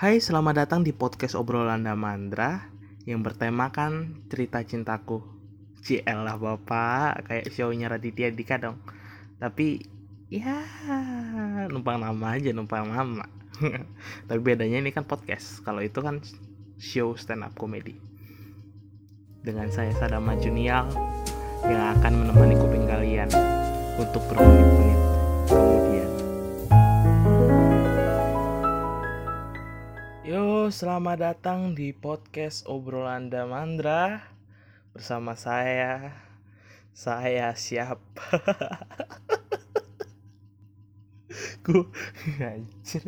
Hai, selamat datang di podcast obrolan Damandra yang bertemakan cerita cintaku. CL lah bapak, kayak shownya Raditya Dika dong. Tapi ya numpang nama aja, numpang nama. Tapi bedanya ini kan podcast, kalau itu kan show stand up comedy. Dengan saya Sadama Junial yang akan menemani kuping kalian untuk bermenit-menit. Selamat datang di podcast obrolan Damandra bersama saya. Saya siap. Gue anjir,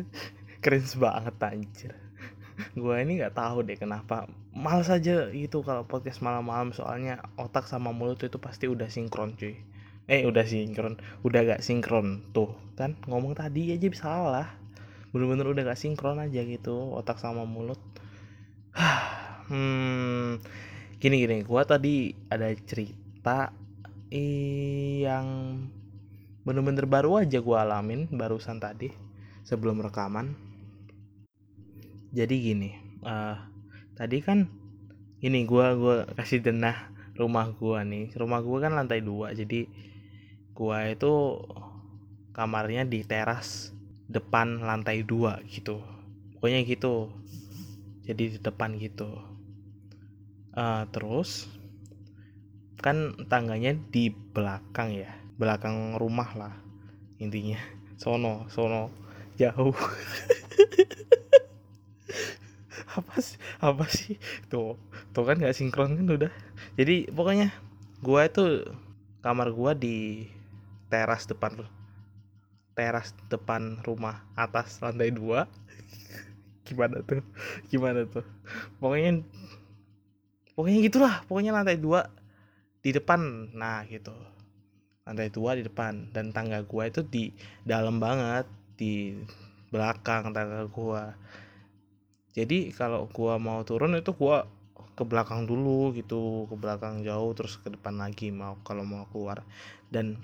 keren banget anjir. Gue ini nggak tahu deh kenapa. Males aja gitu kalau podcast malam-malam soalnya otak sama mulut itu pasti udah sinkron cuy. Eh udah sinkron, udah gak sinkron tuh kan ngomong tadi aja bisa salah bener-bener udah gak sinkron aja gitu otak sama mulut. Hmm gini gini. Gua tadi ada cerita yang bener-bener baru aja gua alamin barusan tadi sebelum rekaman. Jadi gini uh, tadi kan ini gua gua kasih denah rumah gua nih. Rumah gua kan lantai dua jadi gua itu kamarnya di teras depan lantai dua gitu. Pokoknya gitu. Jadi di depan gitu. Uh, terus kan tangganya di belakang ya. Belakang rumah lah intinya. Sono sono. Jauh. Apa sih apa sih? Tuh tuh kan nggak sinkron kan udah. Jadi pokoknya gua itu kamar gua di teras depan teras depan rumah atas lantai dua. Gimana tuh? Gimana tuh? Pokoknya pokoknya gitulah. Pokoknya lantai dua di depan. Nah gitu. Lantai dua di depan. Dan tangga gua itu di dalam banget. Di belakang tangga gua. Jadi kalau gua mau turun itu gua ke belakang dulu gitu. Ke belakang jauh terus ke depan lagi mau kalau mau keluar. Dan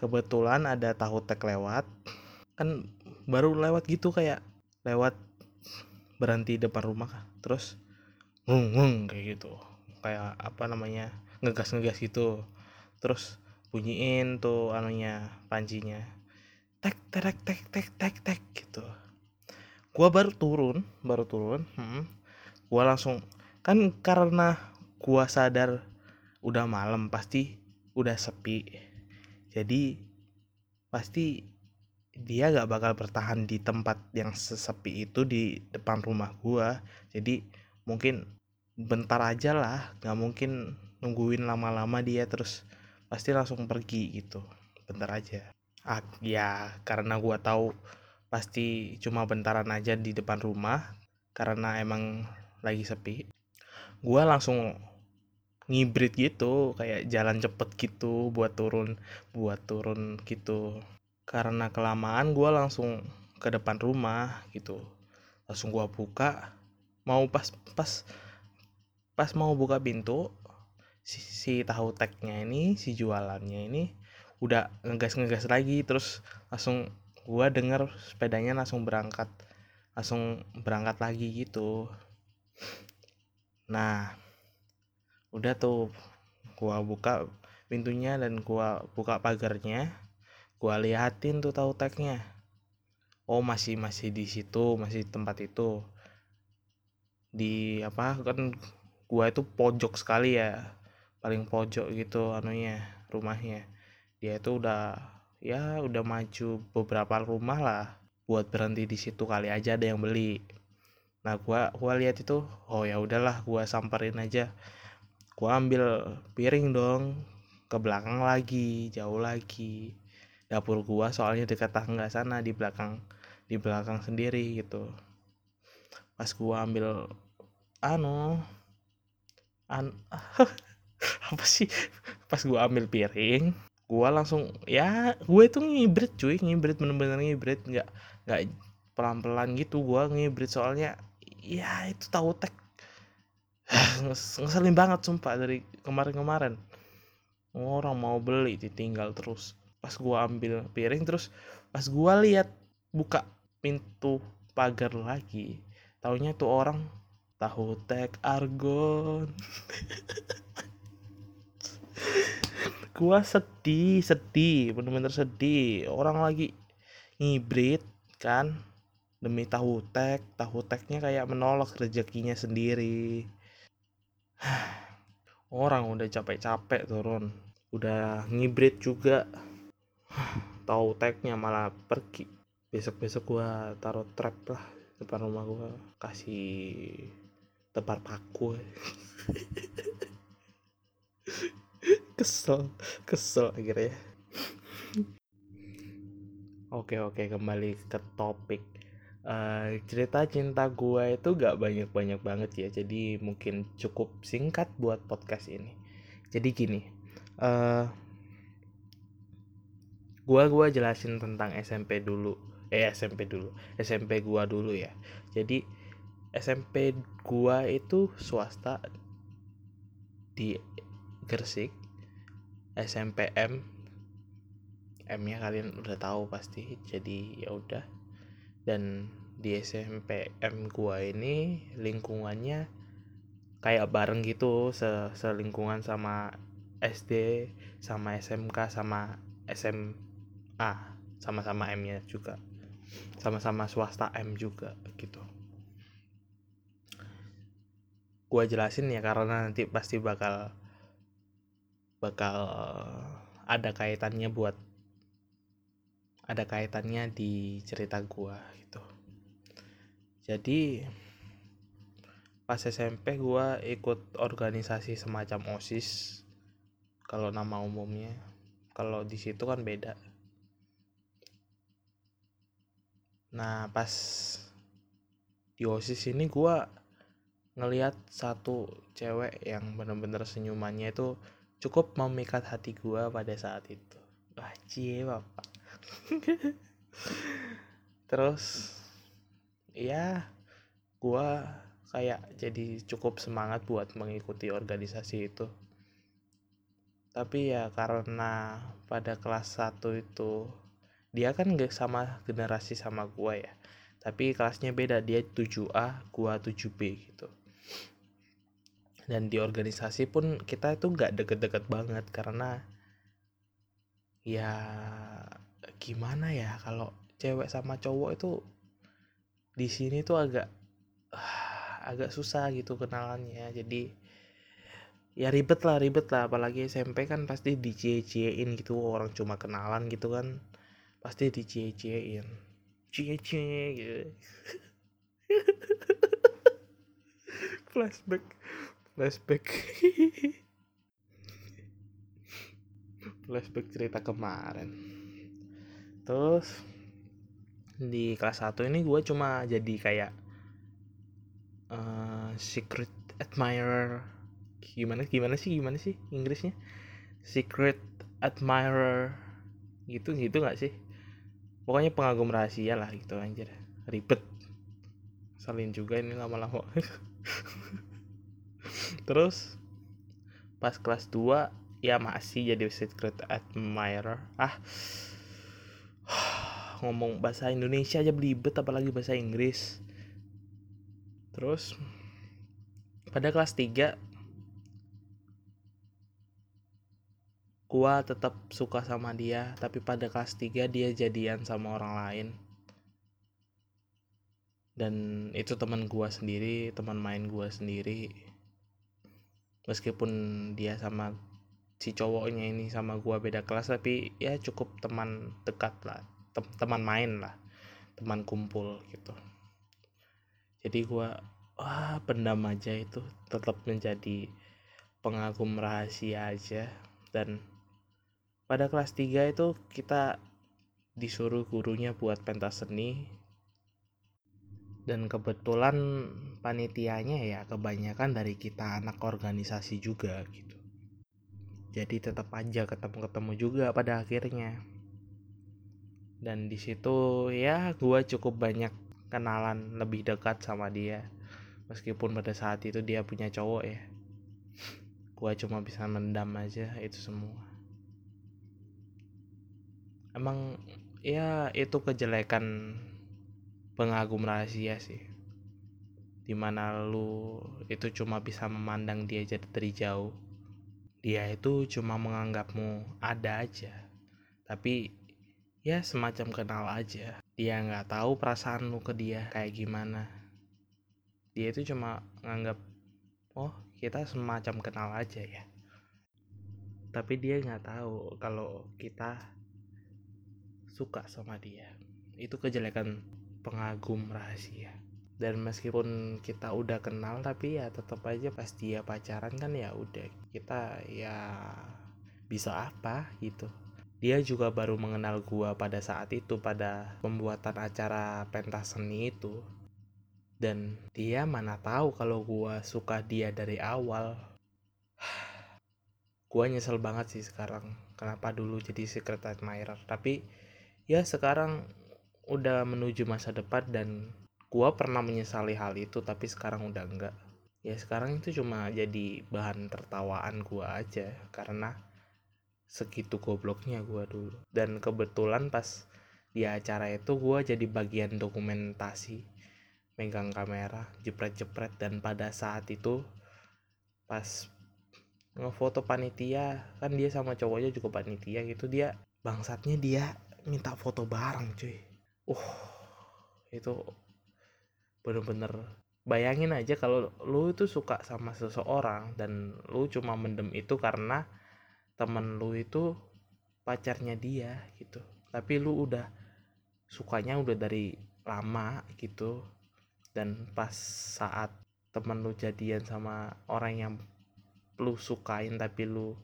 kebetulan ada tahu tek lewat kan baru lewat gitu kayak lewat berhenti depan rumah terus ngung ngung kayak gitu. Kayak apa namanya ngegas ngegas gitu. Terus bunyiin tuh anunya pancinya tek tek tek tek tek tek gitu. Gua baru turun baru turun hmm, gua langsung kan karena gua sadar udah malam pasti udah sepi jadi pasti dia gak bakal bertahan di tempat yang sesepi itu di depan rumah gua. Jadi mungkin bentar aja lah gak mungkin nungguin lama-lama dia terus pasti langsung pergi gitu. Bentar aja. Ah, ya karena gua tahu pasti cuma bentaran aja di depan rumah karena emang lagi sepi. Gua langsung ngibrit gitu kayak jalan cepet gitu buat turun buat turun gitu. Karena kelamaan gue langsung ke depan rumah gitu. Langsung gue buka mau pas pas pas mau buka pintu si, si tahu teknya ini si jualannya ini udah ngegas ngegas lagi. Terus langsung gue denger sepedanya langsung berangkat langsung berangkat lagi gitu. Nah udah tuh gua buka pintunya dan gua buka pagarnya gua liatin tuh tahu tagnya. Oh masih masih di situ masih tempat itu. Di apa kan gua itu pojok sekali ya paling pojok gitu anunya rumahnya. Dia itu udah ya udah maju beberapa rumah lah buat berhenti di situ kali aja ada yang beli. Nah gua gua lihat itu oh ya udahlah gua samperin aja gua ambil piring dong ke belakang lagi jauh lagi. Dapur gua soalnya dekat tangga sana di belakang di belakang sendiri gitu. Pas gua ambil anu an apa sih? Pas gua ambil piring gua langsung ya gue itu ngibrit cuy ngibrit bener-bener ngibrit. Nggak nggak pelan-pelan gitu gua ngibrit soalnya ya itu tahu tek ngeselin banget sumpah dari kemarin-kemarin. Orang mau beli ditinggal terus. Pas gua ambil piring terus pas gua lihat buka pintu pagar lagi taunya tuh orang tahu tek argon. Gua sedih sedih bener-bener sedih. Orang lagi ngibrit kan demi tahu tek tahu teknya kayak menolak rezekinya sendiri orang udah capek-capek turun udah ngibrit juga. Tahu teknya malah pergi. Besok-besok gua taruh trap lah depan rumah gua kasih tebar paku. Kesel kesel akhirnya. Oke oke kembali ke topik uh, cerita cinta gua itu gak banyak-banyak banget ya jadi mungkin cukup singkat buat podcast ini. Jadi gini uh, gua gua jelasin tentang SMP dulu. Eh SMP dulu. SMP gua dulu ya. Jadi SMP gua itu swasta di Gresik SMPM M nya kalian udah tahu pasti jadi ya udah dan di SMPM gua ini lingkungannya kayak bareng gitu se selingkungan sama SD sama SMK sama SMA sama-sama M nya juga. Sama-sama swasta M juga gitu. Gua jelasin ya karena nanti pasti bakal bakal ada kaitannya buat ada kaitannya di cerita gua gitu. Jadi pas SMP gua ikut organisasi semacam OSIS kalau nama umumnya. Kalau di situ kan beda. Nah pas di OSIS ini gua ngelihat satu cewek yang bener-bener senyumannya itu cukup memikat hati gua pada saat itu. Wah cie bapak terus ya gua kayak jadi cukup semangat buat mengikuti organisasi itu. Tapi ya karena pada kelas 1 itu dia kan gak sama generasi sama gua ya. Tapi kelasnya beda dia 7A gua 7B gitu. Dan di organisasi pun kita itu nggak deket-deket banget karena ya gimana ya kalau cewek sama cowok itu di sini tuh agak agak susah gitu kenalannya. Jadi ya ribet lah ribet lah. Apalagi SMP kan pasti dicie-ciein gitu. Orang cuma kenalan gitu kan pasti dicie-ciein. Cie-cie gitu. Flashback flashback. Flashback cerita kemarin terus di kelas 1 ini gue cuma jadi kayak uh, secret admirer. Gimana gimana sih gimana sih Inggrisnya? Secret admirer. Gitu gitu nggak sih? Pokoknya pengagum rahasia lah gitu anjir. Ribet. Salin juga ini lama-lama. Terus pas kelas 2 ya masih jadi secret admirer. Ah ngomong bahasa Indonesia aja belibet apalagi bahasa Inggris. Terus pada kelas 3 gua tetap suka sama dia tapi pada kelas 3 dia jadian sama orang lain. Dan itu teman gua sendiri teman main gua sendiri. Meskipun dia sama si cowoknya ini sama gua beda kelas tapi ya cukup teman dekat lah tem teman main lah teman kumpul gitu. Jadi gua wah pendam aja itu tetap menjadi pengagum rahasia aja. Dan pada kelas 3 itu kita disuruh gurunya buat pentas seni. Dan kebetulan panitianya ya kebanyakan dari kita anak organisasi juga gitu. Jadi tetap aja ketemu-ketemu juga pada akhirnya dan di situ ya gue cukup banyak kenalan lebih dekat sama dia. Meskipun pada saat itu dia punya cowok ya. Gue cuma bisa mendam aja itu semua. Emang ya itu kejelekan pengagum rahasia sih. Di mana lu itu cuma bisa memandang dia jadi dari jauh. Dia itu cuma menganggapmu ada aja. Tapi ya semacam kenal aja. Dia nggak tahu perasaan lu ke dia kayak gimana. Dia itu cuma nganggap oh kita semacam kenal aja ya. Tapi dia nggak tahu kalau kita suka sama dia. Itu kejelekan pengagum rahasia. Dan meskipun kita udah kenal tapi ya tetap aja pas dia pacaran kan ya udah kita ya bisa apa gitu dia juga baru mengenal gua pada saat itu pada pembuatan acara pentas seni itu. Dan dia mana tahu kalau gua suka dia dari awal. Gua nyesel banget sih sekarang kenapa dulu jadi secret admirer. Tapi ya sekarang udah menuju masa depan dan gua pernah menyesali hal itu tapi sekarang udah enggak. Ya sekarang itu cuma jadi bahan tertawaan gua aja karena segitu gobloknya gua dulu. Dan kebetulan pas di acara itu gua jadi bagian dokumentasi megang kamera jepret-jepret dan pada saat itu pas ngefoto panitia kan dia sama cowoknya juga panitia gitu dia bangsatnya dia minta foto bareng cuy. Uh itu bener-bener bayangin aja kalau lu itu suka sama seseorang dan lu cuma mendem itu karena temen lu itu pacarnya dia gitu. Tapi lu udah sukanya udah dari lama gitu. Dan pas saat temen lu jadian sama orang yang lu sukain tapi lu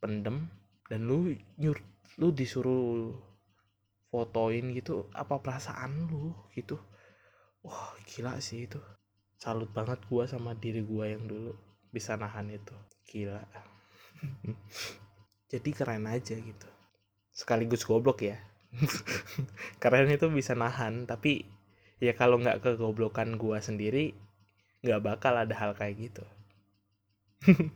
pendem dan lu nyur lu disuruh fotoin gitu apa perasaan lu gitu? Wah gila sih itu. Salut banget gua sama diri gua yang dulu bisa nahan itu. Gila jadi keren aja gitu. Sekaligus goblok ya. Keren itu bisa nahan tapi ya kalau nggak kegoblokan gua sendiri nggak bakal ada hal kayak gitu.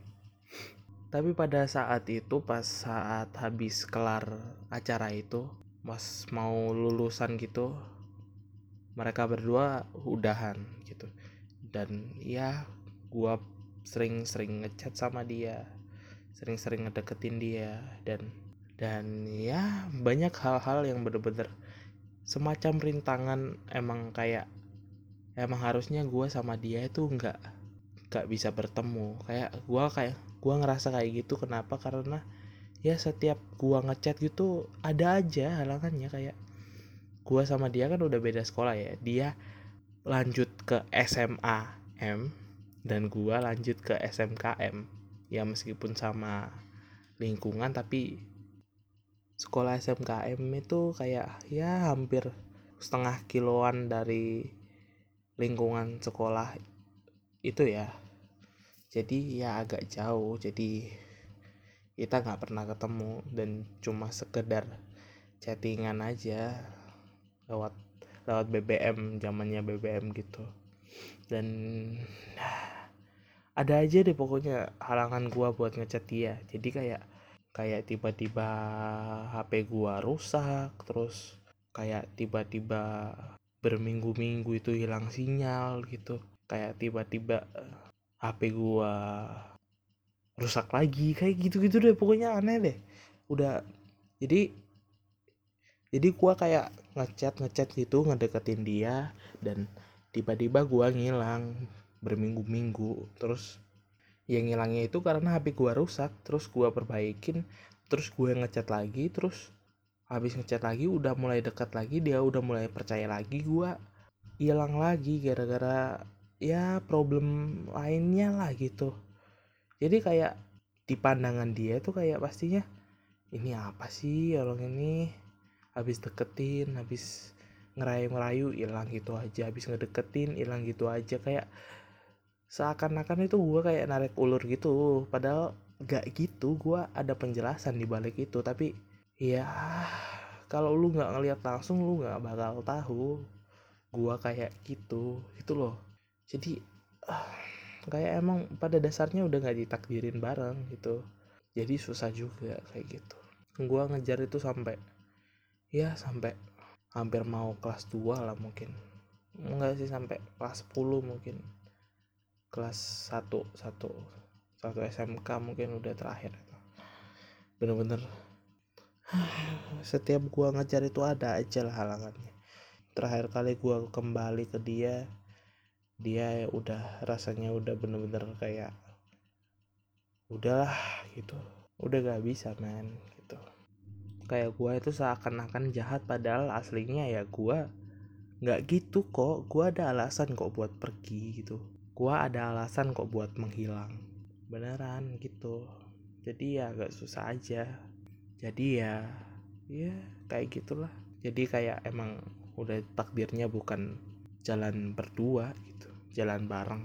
Tapi pada saat itu pas saat habis kelar acara itu mas mau lulusan gitu mereka berdua udahan gitu. Dan ya gua sering-sering ngechat sama dia sering-sering ngedeketin dia dan dan ya banyak hal-hal yang bener-bener semacam rintangan emang kayak emang harusnya gua sama dia itu nggak nggak bisa bertemu. Kayak gua kayak gua ngerasa kayak gitu kenapa? Karena ya setiap gua ngechat gitu ada aja halangannya. Kayak gua sama dia kan udah beda sekolah ya. Dia lanjut ke SMA M dan gua lanjut ke SMKM ya meskipun sama lingkungan tapi sekolah SMKM itu kayak ya hampir setengah kiloan dari lingkungan sekolah itu ya. Jadi ya agak jauh. Jadi kita nggak pernah ketemu dan cuma sekedar chattingan aja lewat lewat BBM zamannya BBM gitu. Dan ada aja deh pokoknya halangan gua buat ngechat dia. Jadi kayak kayak tiba-tiba HP gua rusak terus kayak tiba-tiba berminggu-minggu itu hilang sinyal gitu. Kayak tiba-tiba HP eh, gua rusak lagi kayak gitu-gitu deh pokoknya aneh deh. Udah jadi jadi gua kayak ngechat ngechat gitu ngedeketin dia dan tiba-tiba gua ngilang berminggu-minggu. Terus yang ngilangnya itu karena HP gua rusak terus gua perbaikin terus gue ngechat lagi terus habis ngechat lagi udah mulai dekat lagi dia udah mulai percaya lagi gua hilang lagi gara-gara ya problem lainnya lah gitu. Jadi kayak di pandangan dia tuh kayak pastinya ini apa sih orang ini? Habis deketin habis ngerayu-ngerayu hilang gitu aja habis ngedeketin hilang gitu aja. Kayak seakan-akan itu gue kayak narik ulur gitu. Padahal gak gitu gue ada penjelasan di balik itu. Tapi ya kalau lu nggak ngeliat langsung lu nggak bakal tahu gue kayak gitu gitu loh. Jadi uh, kayak emang pada dasarnya udah nggak ditakdirin bareng gitu. Jadi susah juga kayak gitu. Gue ngejar itu sampai ya sampai hampir mau kelas 2 lah mungkin. Enggak sih sampai kelas 10 mungkin kelas 1 satu satu SMK mungkin udah terakhir. Bener-bener setiap gua ngejar itu ada aja lah halangannya. Terakhir kali gua kembali ke dia dia udah rasanya udah bener-bener kayak udahlah gitu. Udah gak bisa men gitu. Kayak gua itu seakan-akan jahat padahal aslinya ya gua nggak gitu kok. Gua ada alasan kok buat pergi gitu gua ada alasan kok buat menghilang. Beneran gitu. Jadi ya agak susah aja. Jadi ya ya kayak gitulah. Jadi kayak emang udah takdirnya bukan jalan berdua gitu jalan bareng.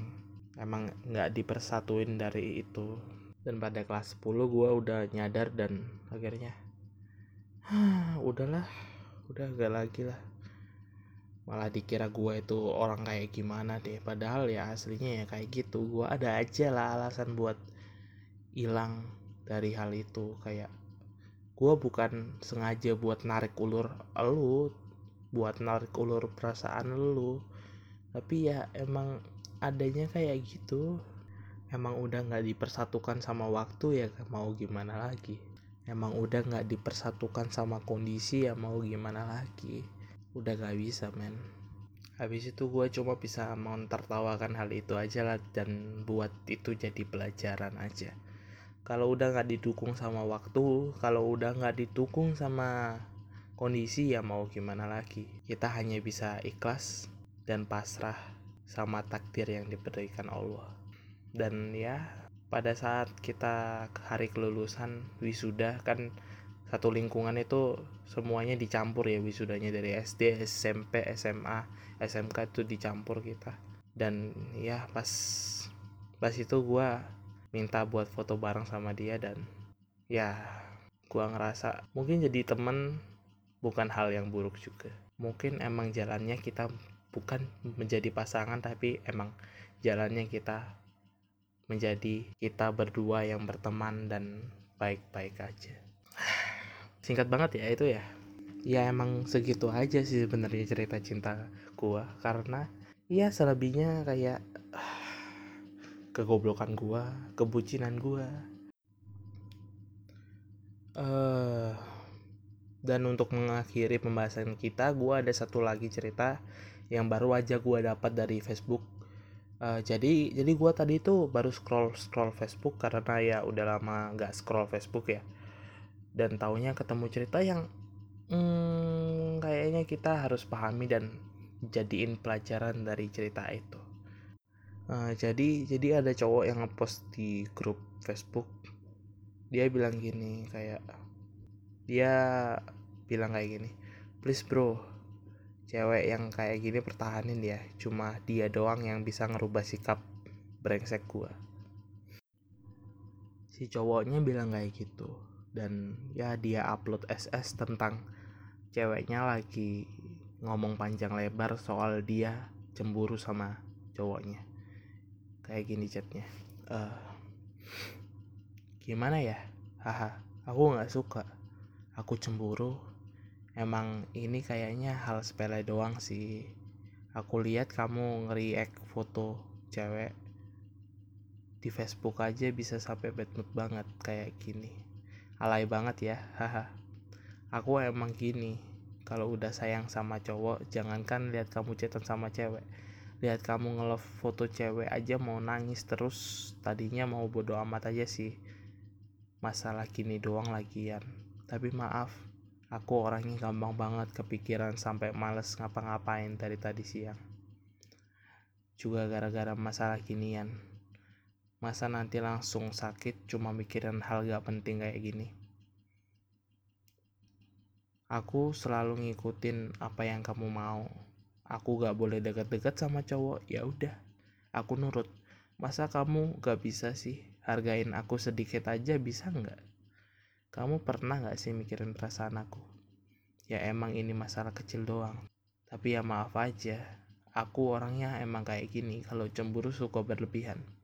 Emang nggak dipersatuin dari itu. Dan pada kelas 10 gue udah nyadar dan akhirnya udahlah udah gak lagi lah malah dikira gue itu orang kayak gimana deh. Padahal ya aslinya ya kayak gitu. Gue ada aja lah alasan buat hilang dari hal itu. Kayak gue bukan sengaja buat narik ulur lu buat narik ulur perasaan lu. Tapi ya emang adanya kayak gitu. Emang udah nggak dipersatukan sama waktu ya mau gimana lagi. Emang udah nggak dipersatukan sama kondisi ya mau gimana lagi udah gak bisa men. Habis itu gue cuma bisa tertawakan hal itu aja lah dan buat itu jadi pelajaran aja. Kalau udah nggak didukung sama waktu kalau udah nggak didukung sama kondisi ya mau gimana lagi? Kita hanya bisa ikhlas dan pasrah sama takdir yang diberikan Allah. Dan ya pada saat kita hari kelulusan wisuda kan satu lingkungan itu semuanya dicampur ya wisudanya dari SD, SMP, SMA, SMK itu dicampur kita. Dan ya pas pas itu gue minta buat foto bareng sama dia dan ya gue ngerasa mungkin jadi temen bukan hal yang buruk juga. Mungkin emang jalannya kita bukan menjadi pasangan tapi emang jalannya kita menjadi kita berdua yang berteman dan baik-baik aja singkat banget ya itu ya. Ya emang segitu aja sih sebenarnya cerita cinta gua. Karena ya selebihnya kayak kegoblokan gua kebucinan gua. Uh, dan untuk mengakhiri pembahasan kita gua ada satu lagi cerita yang baru aja gua dapat dari Facebook. Uh, jadi jadi gua tadi tuh baru scroll scroll Facebook karena ya udah lama nggak scroll Facebook ya dan taunya ketemu cerita yang hmm, kayaknya kita harus pahami dan jadiin pelajaran dari cerita itu. Uh, jadi jadi ada cowok yang ngepost di grup Facebook. Dia bilang gini kayak dia bilang kayak gini, please bro, cewek yang kayak gini pertahanin ya. Cuma dia doang yang bisa ngerubah sikap brengsek gua. Si cowoknya bilang kayak gitu dan ya dia upload SS tentang ceweknya lagi ngomong panjang lebar soal dia cemburu sama cowoknya. Kayak gini chatnya. Uh, gimana ya? Haha aku nggak suka. Aku cemburu. Emang ini kayaknya hal sepele doang sih. Aku lihat kamu nge-react foto cewek di Facebook aja bisa sampai bad mood banget kayak gini alay banget ya haha. Aku emang gini kalau udah sayang sama cowok jangankan lihat kamu chatan sama cewek. Lihat kamu nge foto cewek aja mau nangis terus tadinya mau bodo amat aja sih. Masalah gini doang lagian. Tapi maaf aku orangnya gampang banget kepikiran sampai males ngapa-ngapain dari tadi siang. Juga gara-gara masalah ginian Masa nanti langsung sakit cuma mikirin hal gak penting kayak gini? Aku selalu ngikutin apa yang kamu mau. Aku gak boleh deket-deket sama cowok, ya udah. Aku nurut. Masa kamu gak bisa sih hargain aku sedikit aja bisa nggak? Kamu pernah gak sih mikirin perasaan aku? Ya emang ini masalah kecil doang. Tapi ya maaf aja, aku orangnya emang kayak gini kalau cemburu suka berlebihan.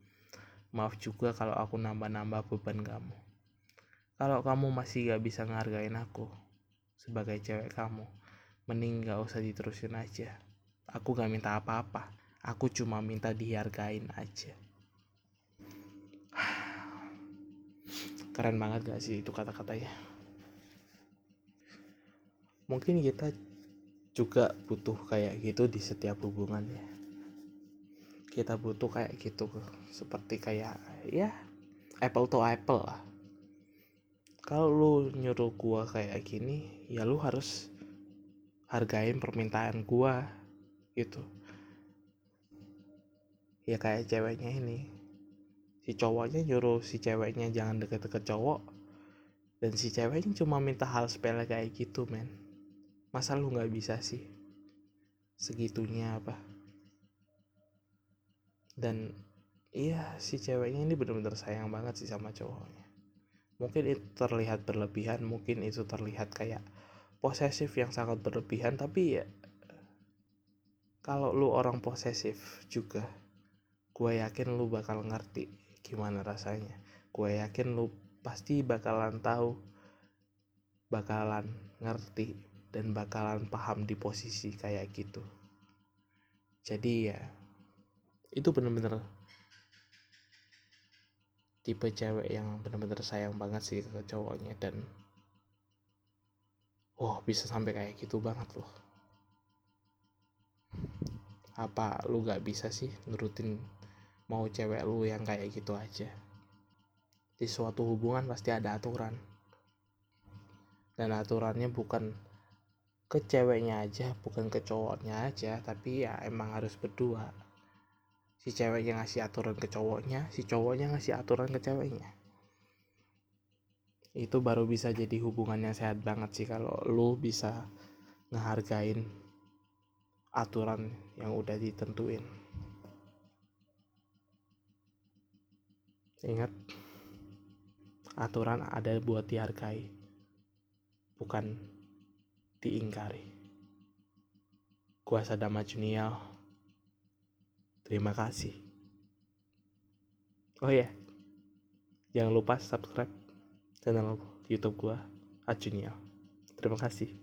Maaf juga kalau aku nambah-nambah beban kamu. Kalau kamu masih gak bisa ngargain aku sebagai cewek kamu, mending gak usah diterusin aja. Aku gak minta apa-apa, aku cuma minta dihargain aja. Keren banget gak sih itu kata-katanya? Mungkin kita juga butuh kayak gitu di setiap hubungan ya kita butuh kayak gitu. Seperti kayak ya apple to apple lah. Kalau lu nyuruh gua kayak gini ya lu harus hargain permintaan gua gitu. Ya kayak ceweknya ini. Si cowoknya nyuruh si ceweknya jangan deket-deket cowok dan si ceweknya cuma minta hal sepele kayak gitu men. Masa lu nggak bisa sih? Segitunya apa dan iya si ceweknya ini bener-bener sayang banget sih sama cowoknya. Mungkin itu terlihat berlebihan mungkin itu terlihat kayak posesif yang sangat berlebihan tapi ya kalau lu orang posesif juga gue yakin lu bakal ngerti gimana rasanya. Gue yakin lu pasti bakalan tahu bakalan ngerti dan bakalan paham di posisi kayak gitu. Jadi ya itu bener-bener tipe cewek yang bener-bener sayang banget sih ke cowoknya dan wah bisa sampai kayak gitu banget loh. Apa lu gak bisa sih nurutin mau cewek lu yang kayak gitu aja? Di suatu hubungan pasti ada aturan. Dan aturannya bukan ke ceweknya aja bukan ke cowoknya aja tapi ya emang harus berdua si ceweknya ngasih aturan ke cowoknya si cowoknya ngasih aturan ke ceweknya. Itu baru bisa jadi hubungannya sehat banget sih kalau lu bisa ngehargain aturan yang udah ditentuin. Ingat aturan ada buat dihargai bukan diingkari. Gua Sadama Junial Terima kasih. Oh ya, jangan lupa subscribe channel YouTube gua, Ajunia. Terima kasih.